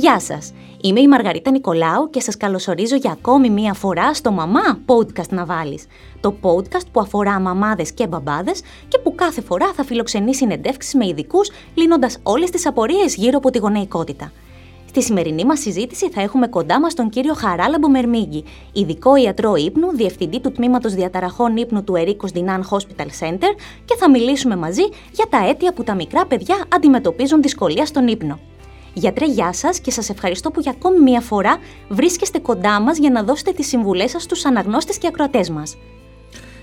Γεια σας, είμαι η Μαργαρίτα Νικολάου και σας καλωσορίζω για ακόμη μία φορά στο «Μαμά Podcast να βάλεις». Το podcast που αφορά μαμάδες και μπαμπάδες και που κάθε φορά θα φιλοξενεί συνεντεύξεις με ειδικούς, λύνοντας όλες τις απορίες γύρω από τη γονεϊκότητα. Στη σημερινή μας συζήτηση θα έχουμε κοντά μας τον κύριο Χαράλαμπο Μερμίγκη, ειδικό ιατρό ύπνου, διευθυντή του τμήματος διαταραχών ύπνου του Ερίκος Δινάν Hospital Center και θα μιλήσουμε μαζί για τα αίτια που τα μικρά παιδιά αντιμετωπίζουν δυσκολία στον ύπνο. Γιατρέ, γεια σας και σας ευχαριστώ που για ακόμη μία φορά βρίσκεστε κοντά μας για να δώσετε τις συμβουλές σας στους αναγνώστες και ακροατές μας.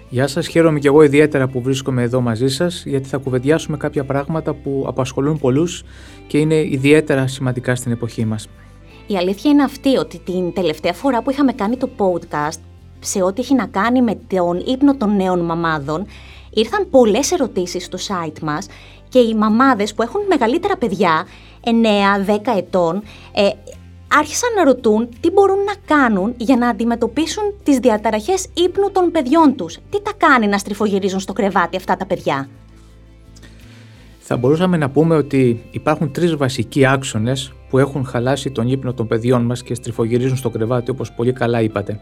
Γεια σας, χαίρομαι και εγώ ιδιαίτερα που βρίσκομαι εδώ μαζί σας, γιατί θα κουβεντιάσουμε κάποια πράγματα που απασχολούν πολλούς και είναι ιδιαίτερα σημαντικά στην εποχή μας. Η αλήθεια είναι αυτή ότι την τελευταία φορά που είχαμε κάνει το podcast σε ό,τι έχει να κάνει με τον ύπνο των νέων μαμάδων, ήρθαν πολλές ερωτήσεις στο site μας και οι μαμάδες που έχουν μεγαλύτερα παιδιά 9-10 ετών, ε, άρχισαν να ρωτούν τι μπορούν να κάνουν για να αντιμετωπίσουν τις διαταραχές ύπνου των παιδιών τους. Τι τα κάνει να στριφογυρίζουν στο κρεβάτι αυτά τα παιδιά; Θα μπορούσαμε να πούμε ότι υπάρχουν τρεις βασικοί άξονες που έχουν χαλάσει τον ύπνο των παιδιών μας και στριφογυρίζουν στο κρεβάτι όπως πολύ καλά είπατε.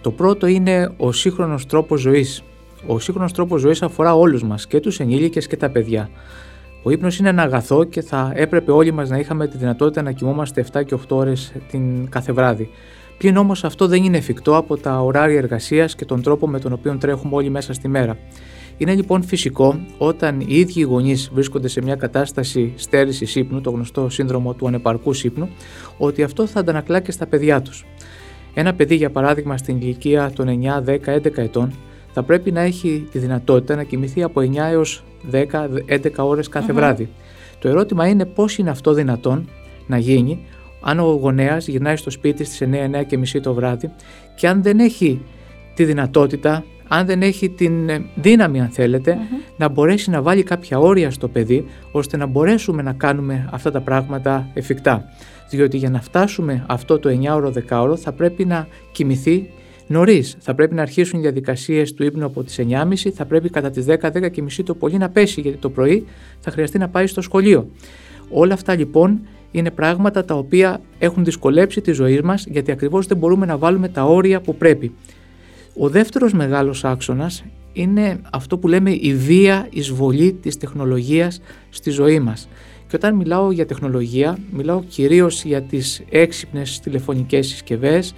Το πρώτο είναι ο σύγχρονος τρόπος ζωής. Ο σύγχρονος τρόπος ζωής αφορά όλους μας και τους ενήλικες και τα παιδιά. Ο ύπνος είναι ένα αγαθό και θα έπρεπε όλοι μας να είχαμε τη δυνατότητα να κοιμόμαστε 7 και 8 ώρες την κάθε βράδυ. Πλην όμως αυτό δεν είναι εφικτό από τα ωράρια εργασίας και τον τρόπο με τον οποίο τρέχουμε όλοι μέσα στη μέρα. Είναι λοιπόν φυσικό όταν οι ίδιοι οι γονείς βρίσκονται σε μια κατάσταση στέρησης ύπνου, το γνωστό σύνδρομο του ανεπαρκούς ύπνου, ότι αυτό θα αντανακλά και στα παιδιά τους. Ένα παιδί, για παράδειγμα, στην ηλικία των 9, 10, 11 ετών, θα πρέπει να έχει τη δυνατότητα να κοιμηθεί από 9 έως 10-11 ώρες καθε βράδυ. Το ερώτημα είναι πώς είναι αυτό δυνατόν να γίνει αν ο γονέας γυρνάει στο σπίτι στις 9-9 και μισή το βράδυ και αν δεν έχει τη δυνατότητα, αν δεν έχει την ε, δύναμη αν θελετε να μπορέσει να βάλει κάποια όρια στο παιδί ώστε να μπορέσουμε να κάνουμε αυτά τα πράγματα εφικτά. Διότι για να φτάσουμε αυτό το 9ωρο 10ωρο θα πρέπει να κοιμηθεί νωρίς. Θα πρέπει να αρχίσουν οι διαδικασίες του ύπνου από τις 9.30, θα πρέπει κατά τις 10, 10 και μισή το πολύ να πέσει, γιατί το πρωί θα χρειαστεί να πάει στο σχολείο. Όλα αυτά λοιπόν είναι πράγματα τα οποία έχουν δυσκολέψει τη ζωή μας, γιατί ακριβώς δεν μπορούμε να βάλουμε τα όρια που πρέπει. Ο δεύτερος μεγάλος άξονας είναι αυτό που λέμε η βία εισβολή της τεχνολογίας στη ζωή μας. Και όταν μιλάω για τεχνολογία, μιλάω κυρίως για τις έξυπνες τηλεφωνικές συσκευές,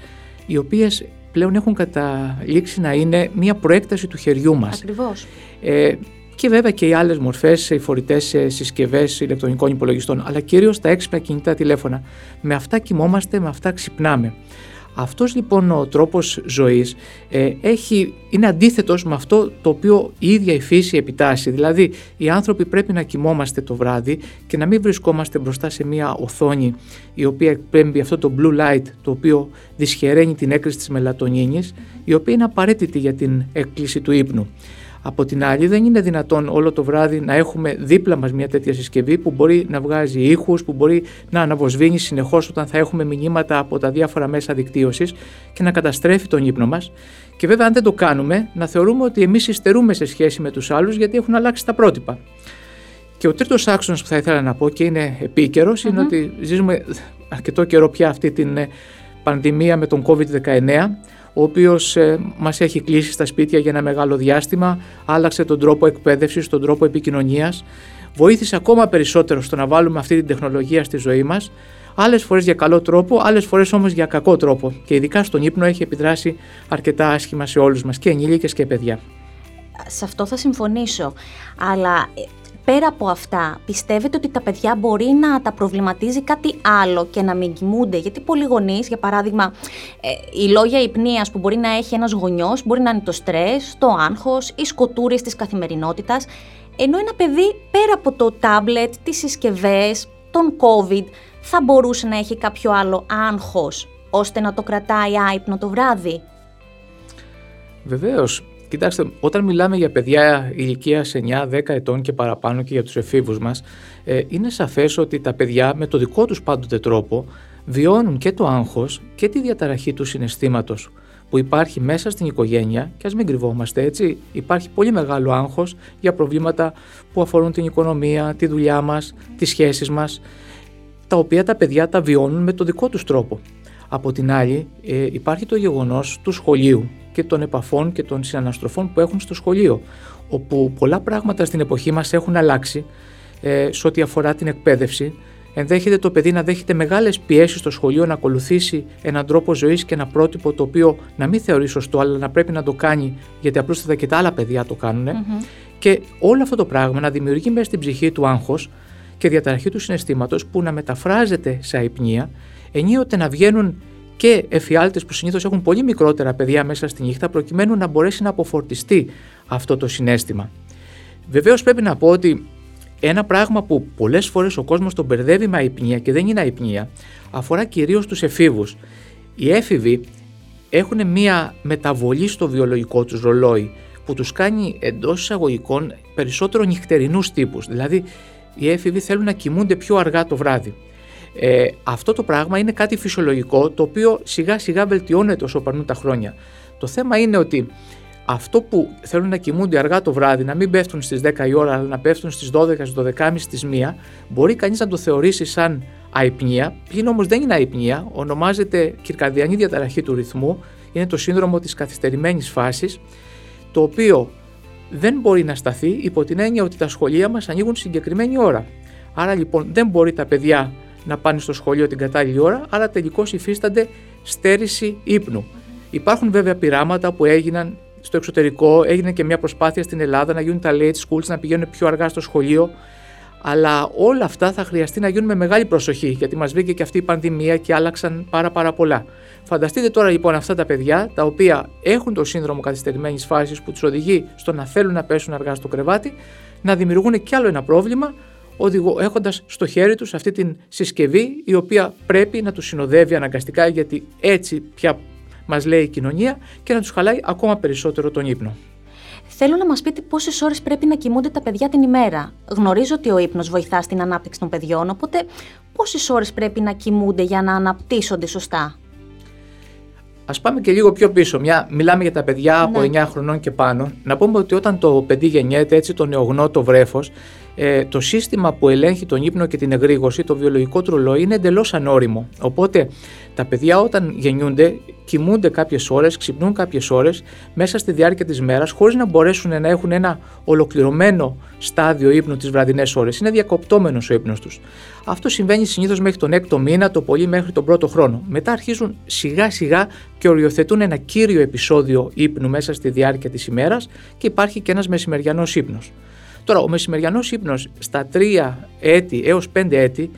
οι οποίες πλέον έχουν καταλήξει να είναι μια προέκταση του χεριού μας. Ακριβώς. Ε, και βέβαια και οι άλλες μορφές, οι φορητές ε, συσκευές ηλεκτρονικών υπολογιστών, αλλά κυρίως τα έξυπνα κινητά τηλέφωνα. Με αυτά κοιμόμαστε, με αυτά ξυπνάμε. Αυτός λοιπόν ο τρόπος ζωής ε, έχει, είναι αντίθετος με αυτό το οποίο η ίδια η φύση επιτάσσει. Δηλαδή οι άνθρωποι πρέπει να κοιμόμαστε το βράδυ και να μην βρισκόμαστε μπροστά σε μια οθόνη η οποία εκπέμπει αυτό το blue light το οποίο δυσχεραίνει την έκρηση της μελατονίνης η οποία είναι απαραίτητη για την έκκληση του ύπνου. Από την άλλη δεν είναι δυνατόν όλο το βράδυ να έχουμε δίπλα μας μια τέτοια συσκευή που μπορεί να βγάζει ήχους, που μπορεί να αναβοσβήνει συνεχώς όταν θα έχουμε μηνύματα από τα διάφορα μέσα δικτύωσης και να καταστρέφει τον ύπνο μας. Και βέβαια αν δεν το κάνουμε να θεωρούμε ότι εμείς υστερούμε σε σχέση με τους άλλους γιατί έχουν αλλάξει τα πρότυπα. Και ο τρίτος άξονας που θα ήθελα να πω και είναι επίκαιρος είναι ότι ζήσουμε αρκετό καιρό πια αυτή την ε, πανδημία με τον COVID-19 ο οποίος ε, μας έχει κλείσει στα σπίτια για ένα μεγάλο διάστημα, άλλαξε τον τρόπο εκπαίδευσης, τον τρόπο επικοινωνίας, βοήθησε ακόμα περισσότερο στο να βάλουμε αυτή την τεχνολογία στη ζωή μας, άλλες φορές για καλό τρόπο, άλλες φορές όμως για κακό τρόπο. Και ειδικά στον ύπνο έχει επιδράσει αρκετά άσχημα σε όλους μας, και ενήλικες και παιδιά. Σε αυτό θα συμφωνήσω. Αλλά ε, πέρα από αυτά, πιστεύετε ότι τα παιδιά μπορεί να τα προβληματίζει κάτι άλλο και να μην κοιμούνται; Γιατί πολλοί γονείς, για παράδειγμα, ε, οι λόγια υπνίας που μπορεί να έχει ένας γονιός μπορεί να είναι το στρες, το άγχος, οι σκοτούρες της καθημερινότητας. Ενώ ένα παιδί πέρα από το τάμπλετ, τις συσκευές, τον COVID, θα μπορούσε να έχει κάποιο άλλο άγχος ώστε να το κρατάει άϊπνο το βράδυ; Βεβαίως, Κοιτάξτε, όταν μιλάμε για παιδιά ηλικία 9-10 ετών και παραπάνω και για τους εφήβους μας, ε, είναι σαφές ότι τα παιδιά με το δικό τους πάντοτε τρόπο βιώνουν και το άγχος και τη διαταραχή του συναισθήματος που υπάρχει μέσα στην οικογένεια και ας μην κρυβόμαστε έτσι, υπάρχει πολύ μεγάλο άγχος για προβλήματα που αφορούν την οικονομία, τη δουλειά μας, τις σχέσεις μας τα οποία τα παιδιά τα βιώνουν με το δικό τους τρόπο. Από την άλλη ε, υπάρχει το γεγονός του σχολείου και των επαφών και των συναναστροφών που έχουν στο σχολείο, όπου πολλά πράγματα στην εποχή μας έχουν αλλάξει ε, σε ό,τι αφορά την εκπαίδευση. Ενδέχεται το παιδί να δέχεται μεγάλες πιέσεις στο σχολείο να ακολουθήσει έναν τρόπο ζωής και ένα πρότυπο το οποίο να μην θεωρεί σωστό, αλλά να πρέπει να το κάνει γιατί απλούστατα και τα άλλα παιδιά το κάνουν. Και όλο αυτό το πράγμα να δημιουργεί μέσα στην ψυχή του άγχος και διαταραχή του συναισθήματος που να μεταφράζεται σε αϊπνία, ενίοτε να βγαίνουν και εφιάλτες που συνήθως έχουν πολύ μικρότερα παιδιά μέσα στη νύχτα προκειμένου να μπορέσει να αποφορτιστεί αυτό το συνέστημα. Βεβαίως πρέπει να πω ότι ένα πράγμα που πολλές φορές ο κόσμος τον μπερδεύει με αϊπνία και δεν είναι αϊπνία αφορά κυρίως τους εφήβους. Οι έφηβοι έχουν μία μεταβολή στο βιολογικό τους ρολόι που τους κάνει εντός εισαγωγικών περισσότερο νυχτερινούς τύπους. Δηλαδή οι έφηβοι θέλουν να κοιμούνται πιο αργά το βράδυ. Ε, αυτό το πράγμα είναι κάτι φυσιολογικό το οποίο σιγά σιγά βελτιώνεται όσο περνούν τα χρόνια. Το θέμα είναι ότι αυτό που θέλουν να κοιμούνται αργά το βράδυ, να μην πέφτουν στις 10 η ώρα, αλλά να πέφτουν στις 12, στις 12.30, στις 1, μπορεί κανείς να το θεωρήσει σαν αϊπνία. Πλην όμως δεν είναι αϊπνία, ονομάζεται κυρκαδιανή διαταραχή του ρυθμού, είναι το σύνδρομο της καθυστερημένης φάσης, το οποίο δεν μπορεί να σταθεί υπό την έννοια ότι τα σχολεία μας ανοίγουν συγκεκριμένη ώρα. Άρα λοιπόν δεν μπορεί τα παιδιά να πάνε στο σχολείο την κατάλληλη ώρα, αλλά τελικώς υφίστανται στέρηση ύπνου. Υπάρχουν βέβαια πειράματα που έγιναν στο εξωτερικό, έγινε και μια προσπάθεια στην Ελλάδα να γίνουν τα late schools, να πηγαίνουν πιο αργά στο σχολείο. Αλλά όλα αυτά θα χρειαστεί να γίνουν με μεγάλη προσοχή, γιατί μας βρήκε και αυτή η πανδημία και άλλαξαν πάρα πάρα πολλά. Φανταστείτε τώρα λοιπόν αυτά τα παιδιά, τα οποία έχουν το σύνδρομο καθυστερημένης φάσης που τους οδηγεί στο να θέλουν να πέσουν αργά στο κρεβάτι, να δημιουργούν κι άλλο ένα πρόβλημα, έχοντας στο χέρι τους αυτή την συσκευή, η οποία πρέπει να τους συνοδεύει αναγκαστικά, γιατί έτσι πια μας λέει η κοινωνία, και να τους χαλάει ακόμα περισσότερο τον ύπνο. Θέλω να μας πείτε πόσες ώρες πρέπει να κοιμούνται τα παιδιά την ημέρα. Γνωρίζω ότι ο ύπνος βοηθά στην ανάπτυξη των παιδιών, οπότε πόσες ώρες πρέπει να κοιμούνται για να αναπτύσσονται σωστά; Α πάμε και λίγο πιο πίσω. Μια, μιλάμε για τα παιδιά από 9 ναι. χρονών και πάνω. Να πούμε ότι όταν το παιδί γεννιέται, έτσι το νεογνώτο βρέφος, ε, το σύστημα που ελέγχει τον ύπνο και την εγρήγορση, το βιολογικό τρολό, είναι εντελώς ανώριμο. Οπότε τα παιδιά όταν γεννιούνται κοιμούνται κάποιες ώρες, ξυπνούν κάποιες ώρες μέσα στη διάρκεια της μέρας, χωρίς να μπορέσουν να έχουν ένα ολοκληρωμένο στάδιο ύπνου τις βραδινές ώρες. Είναι διακοπτόμενος ο ύπνος τους. Αυτό συμβαίνει συνήθως μέχρι τον έκτο μήνα, το πολύ μέχρι τον πρώτο χρόνο. Μετά αρχίζουν σιγά σιγά και οριοθετούν ένα κύριο επεισόδιο ύπνου μέσα στη διάρκεια της ημέρας και υπάρχει και ένας μεσημεριανός ύπνος. Τώρα, ο μεσημεριανός ύπνος στα 3 έτη έως 5 έτη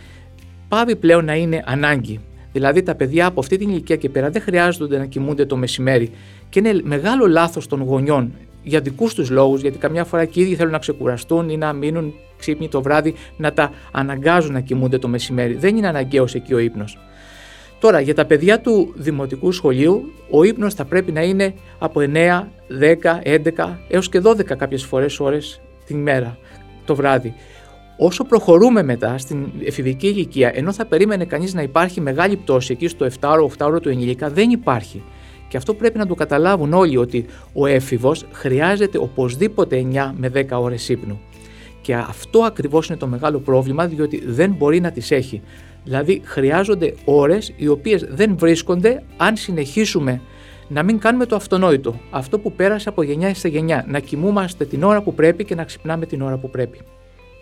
πάβει πλέον να είναι ανάγκη. Δηλαδή, τα παιδιά από αυτή την ηλικία και πέρα δεν χρειάζονται να κοιμούνται το μεσημέρι και είναι μεγάλο λάθος των γονιών για δικούς τους λόγους, γιατί καμιά φορά και οι ίδιοι θέλουν να ξεκουραστούν ή να μείνουν ξύπνοι το βράδυ, να τα αναγκάζουν να κοιμούνται το μεσημέρι. Δεν είναι αναγκαίος εκεί ο ύπνος. Τώρα, για τα παιδιά του δημοτικού σχολείου, ο ύπνος θα πρέπει να είναι από 9, 10, 11 έως και 12 κάποιες φορές ώρες την μέρα, το βράδυ. Όσο προχωρούμε μετά στην εφηβική ηλικία, ενώ θα περίμενε κανείς να υπάρχει μεγάλη πτώση εκεί στο 7ωρο, του ενηλίκα, δεν υπάρχει. Και αυτό πρέπει να το καταλάβουν όλοι ότι ο έφηβος χρειάζεται οπωσδήποτε 9 με 10 ώρες ύπνου. Και αυτό ακριβώς είναι το μεγάλο πρόβλημα, διότι δεν μπορεί να τις έχει. Δηλαδή, χρειάζονται ώρες οι οποίες δεν βρίσκονται αν συνεχίσουμε να μην κάνουμε το αυτονόητο. Αυτό που πέρασε από γενιά σε γενιά. Να κοιμούμαστε την ώρα που πρέπει και να ξυπνάμε την ώρα που πρέπει.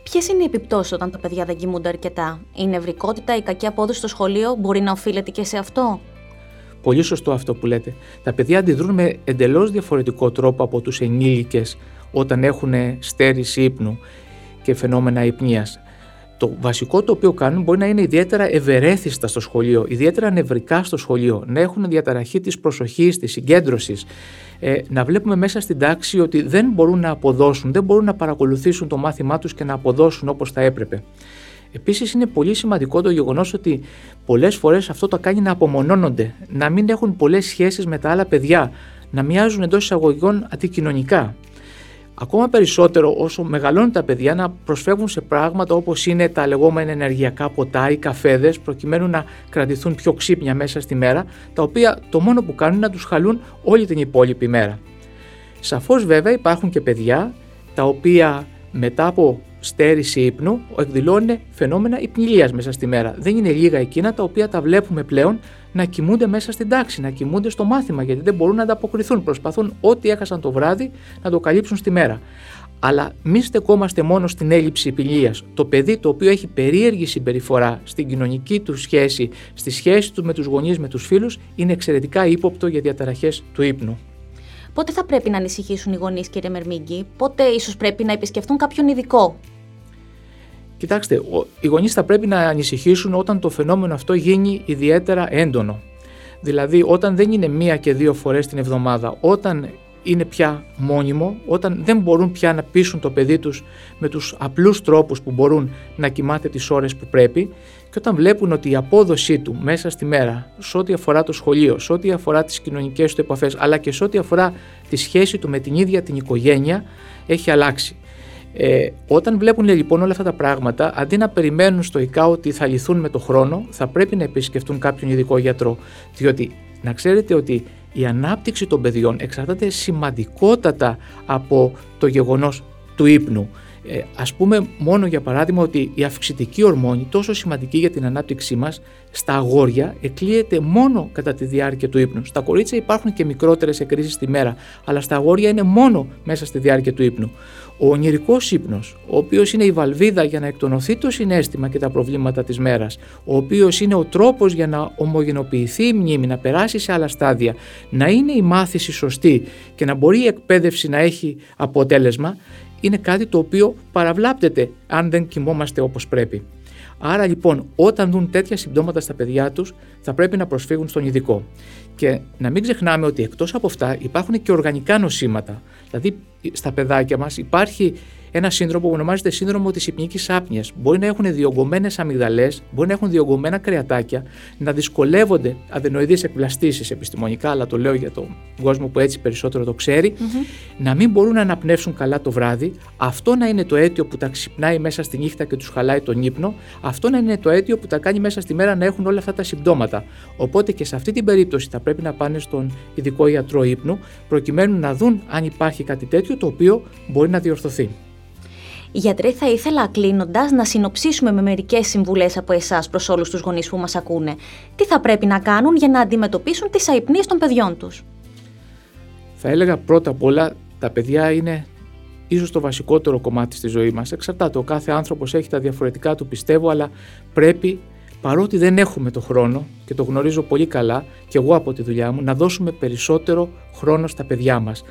Ποιες είναι οι επιπτώσεις όταν τα παιδιά δεν κοιμούνται αρκετά, Η νευρικότητα, η κακή απόδοση στο σχολείο μπορεί να οφείλεται και σε αυτό; Πολύ σωστό αυτό που λέτε. Τα παιδιά αντιδρούν με εντελώς διαφορετικό τρόπο από τους ενήλικες όταν έχουν στέρηση ύπνου και φαινόμενα υπνίας το βασικό το οποίο κάνουν μπορεί να είναι ιδιαίτερα ευερέθιστα στο σχολείο, ιδιαίτερα νευρικά στο σχολείο, να έχουν διαταραχή της προσοχής, της συγκέντρωσης, ε, να βλέπουμε μέσα στην τάξη ότι δεν μπορούν να αποδώσουν, δεν μπορούν να παρακολουθήσουν το μάθημά τους και να αποδώσουν όπως θα έπρεπε. Επίσης είναι πολύ σημαντικό το γεγονός ότι πολλές φορές αυτό το κάνει να απομονώνονται, να μην έχουν πολλές σχέσεις με τα άλλα παιδιά, να μοιάζουν εντός εισαγωγικών αντικοινωνικά ακόμα περισσότερο όσο μεγαλώνουν τα παιδιά να προσφεύγουν σε πράγματα όπως είναι τα λεγόμενα ενεργειακά ποτά ή καφέδες προκειμένου να κρατηθούν πιο ξύπνια μέσα στη μέρα τα οποία το μόνο που κάνουν είναι να τους χαλούν όλη την υπόλοιπη μέρα. Σαφώς βέβαια υπάρχουν και παιδιά τα οποία μετά από στέρηση ύπνου εκδηλώνουν φαινόμενα υπνηλίας μέσα στη μέρα. Δεν είναι λίγα εκείνα τα οποία τα βλέπουμε πλέον να κοιμούνται μέσα στην τάξη, να κοιμούνται στο μάθημα γιατί δεν μπορούν να ανταποκριθούν. Προσπαθούν ό,τι έχασαν το βράδυ να το καλύψουν στη μέρα. Αλλά μη στεκόμαστε μόνο στην έλλειψη υπηλία. Το παιδί το οποίο έχει περίεργη συμπεριφορά στην κοινωνική του σχέση, στη σχέση του με τους γονείς, με τους φίλους, είναι εξαιρετικά ύποπτο για διαταραχές του ύπνου. Πότε θα πρέπει να ανησυχήσουν οι γονείς, κύριε Μερμίγκη, πότε ίσως πρέπει να επισκεφτούν κάποιον ειδικό; Κοιτάξτε, οι γονείς θα πρέπει να ανησυχήσουν όταν το φαινόμενο αυτό γίνει ιδιαίτερα έντονο. Δηλαδή, όταν δεν είναι μία και δύο φορές την εβδομάδα, όταν είναι πια μόνιμο, όταν δεν μπορούν πια να πείσουν το παιδί τους με τους απλούς τρόπους που μπορούν να κοιμάται τις ώρες που πρέπει και όταν βλέπουν ότι η απόδοσή του μέσα στη μέρα, σε ό,τι αφορά το σχολείο, σε ό,τι αφορά τις κοινωνικές του επαφές, αλλά και σε ό,τι αφορά τη σχέση του με την ίδια την οικογένεια, έχει αλλάξει. Ε, όταν βλέπουν λοιπόν όλα αυτά τα πράγματα, αντί να περιμένουν στοικά ότι θα λυθούν με το χρόνο, θα πρέπει να επισκεφτούν κάποιον ειδικό γιατρό. Διότι να ξέρετε ότι η ανάπτυξη των παιδιών εξαρτάται σημαντικότατα από το γεγονός του ύπνου. Ε, ας πούμε μόνο για παράδειγμα ότι η αυξητική ορμόνη τόσο σημαντική για την ανάπτυξή μας στα αγόρια εκλείεται μόνο κατά τη διάρκεια του ύπνου. Στα κορίτσια υπάρχουν και μικρότερες εκκρίσεις τη μέρα αλλά στα αγόρια είναι μόνο μέσα στη διάρκεια του ύπνου. Ο ονειρικός ύπνος, ο οποίος είναι η βαλβίδα για να εκτονωθεί το συνέστημα και τα προβλήματα της μέρας, ο οποίος είναι ο τρόπος για να ομογενοποιηθεί η μνήμη, να περάσει σε άλλα στάδια, να είναι η μάθηση σωστή και να μπορεί η εκπαίδευση να έχει αποτέλεσμα, είναι κάτι το οποίο παραβλάπτεται αν δεν κοιμόμαστε όπως πρέπει. Άρα λοιπόν όταν δουν τέτοια συμπτώματα στα παιδιά τους θα πρέπει να προσφύγουν στον ειδικό. Και να μην ξεχνάμε ότι εκτός από αυτά υπάρχουν και οργανικά νοσήματα. Δηλαδή στα παιδάκια μας υπάρχει ένα σύνδρομο που ονομάζεται σύνδρομο της υπνικής άπνοιας. Μπορεί να έχουν διωγγωμένες αμυγδαλές, μπορεί να έχουν διωγγωμένα κρεατάκια, να δυσκολεύονται αδενοειδείς εκπλαστήσεις επιστημονικά, αλλά το λέω για τον κόσμο που έτσι περισσότερο το ξέρει, να μην μπορούν να αναπνεύσουν καλά το βράδυ, αυτό να είναι το αίτιο που τα ξυπνάει μέσα στη νύχτα και τους χαλάει τον ύπνο, αυτό να είναι το αίτιο που τα κάνει μέσα στη μέρα να έχουν όλα αυτά τα συμπτώματα. Οπότε και σε αυτή την περίπτωση θα πρέπει να πάνε στον ειδικό ιατρό ύπνου, προκειμένου να δουν αν υπάρχει κάτι τέτοιο το οποίο μπορεί να διορθωθεί. Γιατρέ, θα ήθελα κλείνοντας να συνοψίσουμε με μερικές συμβουλές από εσάς προς όλους τους γονείς που μας ακούνε. Τι θα πρέπει να κάνουν για να αντιμετωπίσουν τις αϊπνίες των παιδιών τους; Θα έλεγα πρώτα απ' όλα τα παιδιά είναι ίσως το βασικότερο κομμάτι στη ζωή μας. Εξαρτάται, ο κάθε άνθρωπος έχει τα διαφορετικά του πιστεύω, αλλά πρέπει παρότι δεν έχουμε το χρόνο και το γνωρίζω πολύ καλά και εγώ από τη δουλειά μου, να δώσουμε περισσότερο χρόνο στα παιδιά μας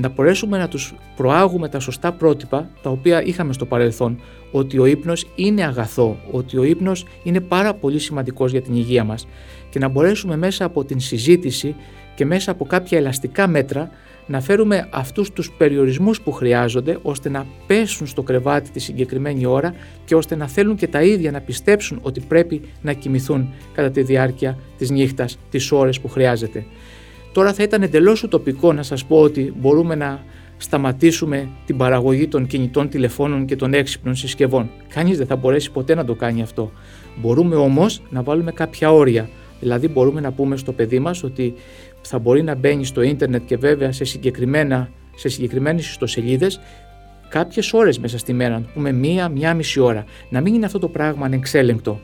να μπορέσουμε να τους προάγουμε τα σωστά πρότυπα τα οποία είχαμε στο παρελθόν ότι ο ύπνος είναι αγαθό, ότι ο ύπνος είναι πάρα πολύ σημαντικός για την υγεία μας και να μπορέσουμε μέσα από την συζήτηση και μέσα από κάποια ελαστικά μέτρα να φέρουμε αυτούς τους περιορισμούς που χρειάζονται ώστε να πέσουν στο κρεβάτι τη συγκεκριμένη ώρα και ώστε να θέλουν και τα ίδια να πιστέψουν ότι πρέπει να κοιμηθούν κατά τη διάρκεια της νύχτας τις ώρες που χρειάζεται. Τώρα θα ήταν εντελώς ουτοπικό να σας πω ότι μπορούμε να σταματήσουμε την παραγωγή των κινητών τηλεφώνων και των έξυπνων συσκευών. Κανείς δεν θα μπορέσει ποτέ να το κάνει αυτό. Μπορούμε όμως να βάλουμε κάποια όρια. Δηλαδή μπορούμε να πούμε στο παιδί μας ότι θα μπορεί να μπαίνει στο ίντερνετ και βέβαια σε, συγκεκριμένα, σε συγκεκριμένες ιστοσελίδες κάποιες ώρες μέσα στη μέρα, να πούμε μία, μία μισή ώρα. Να μην είναι αυτό το πράγμα ανεξέλεγκτο,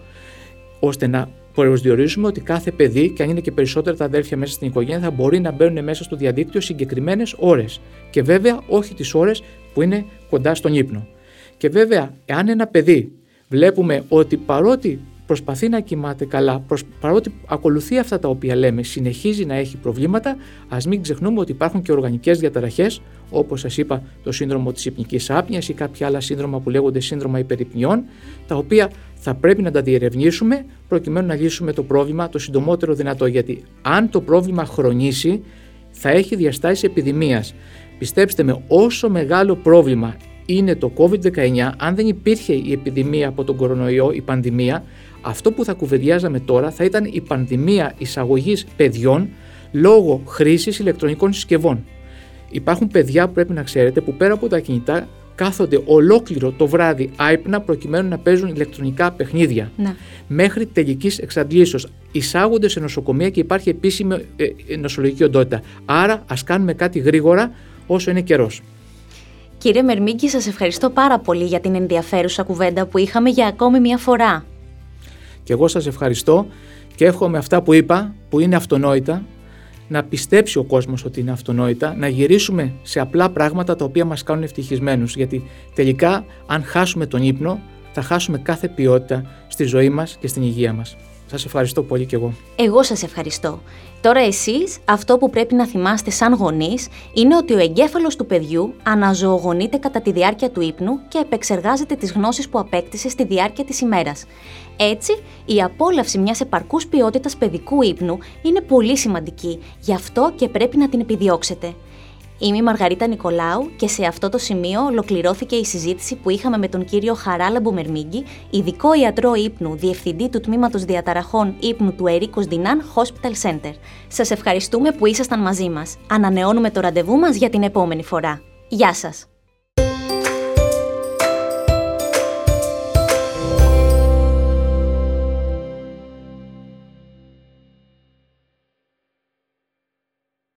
ώστε να προσδιορίζουμε ότι κάθε παιδί, και αν είναι και περισσότερα τα αδέρφια μέσα στην οικογένεια, θα μπορεί να μπαίνουν μέσα στο διαδίκτυο συγκεκριμένες ώρες. Και βέβαια όχι τις ώρες που είναι κοντά στον ύπνο. Και βέβαια, εάν ένα παιδί βλέπουμε ότι παρότι προσπαθεί να κοιμάται καλά, παρότι ακολουθεί αυτά τα οποία λέμε, συνεχίζει να έχει προβλήματα, ας μην ξεχνούμε ότι υπάρχουν και οργανικές διαταραχές, όπως σας είπα, το σύνδρομο της υπνικής άπνοιας ή κάποια άλλα σύνδρομα που λέγονται σύνδρομα υπερυπνιών, τα οποία θα πρέπει να τα διερευνήσουμε προκειμένου να λύσουμε το πρόβλημα το συντομότερο δυνατό. Γιατί αν το πρόβλημα χρονίσει, θα έχει διαστάσεις επιδημίας. Πιστέψτε με, όσο μεγάλο πρόβλημα είναι το COVID-19, αν δεν υπήρχε η επιδημία από τον κορονοϊό, η πανδημία, αυτό που θα κουβεντιάζαμε τώρα θα ήταν η πανδημία εισαγωγής παιδιών λόγω χρήσης ηλεκτρονικών συσκευών. Υπάρχουν παιδιά που πρέπει να ξέρετε που πέρα από τα κινητά κάθονται ολόκληρο το βράδυ άϊπνα προκειμένου να παίζουν ηλεκτρονικά παιχνίδια. Να. Μέχρι τελικής εξαντλήσεως. Εισάγονται σε νοσοκομεία και υπάρχει επίσημη ε, ε, νοσολογική οντότητα. Άρα ας κάνουμε κάτι γρήγορα όσο είναι καιρός. Κύριε Μερμίγκη, σας ευχαριστώ πάρα πολύ για την ενδιαφέρουσα κουβέντα που είχαμε για ακόμη μια φορά. Και εγώ σας ευχαριστώ και εύχομαι αυτά που είπα, που είναι αυτονόητα, να πιστέψει ο κόσμος ότι είναι αυτονόητα, να γυρίσουμε σε απλά πράγματα τα οποία μας κάνουν ευτυχισμένους. Γιατί τελικά αν χάσουμε τον ύπνο θα χάσουμε κάθε ποιότητα στη ζωή μας και στην υγεία μας. Σας ευχαριστώ πολύ και εγώ. Εγώ σας ευχαριστώ. Τώρα εσείς αυτό που πρέπει να θυμάστε σαν γονείς είναι ότι ο εγκέφαλος του παιδιού αναζωογονείται κατά τη διάρκεια του ύπνου και επεξεργάζεται τις γνώσεις που απέκτησε στη διάρκεια της ημέρας. Έτσι, η απόλαυση μιας επαρκούς ποιότητας παιδικού ύπνου είναι πολύ σημαντική, γι' αυτό και πρέπει να την επιδιώξετε. Είμαι η Μαργαρίτα Νικολάου και σε αυτό το σημείο ολοκληρώθηκε η συζήτηση που είχαμε με τον κύριο Χαράλα Μπουμερμίγκη, ειδικό ιατρό ύπνου, διευθυντή του τμήματος διαταραχών ύπνου του Ερίκος Δινάν Hospital Center. Σας ευχαριστούμε που ήσασταν μαζί μας. Ανανεώνουμε το ραντεβού μας για την επόμενη φορά. Γεια σας!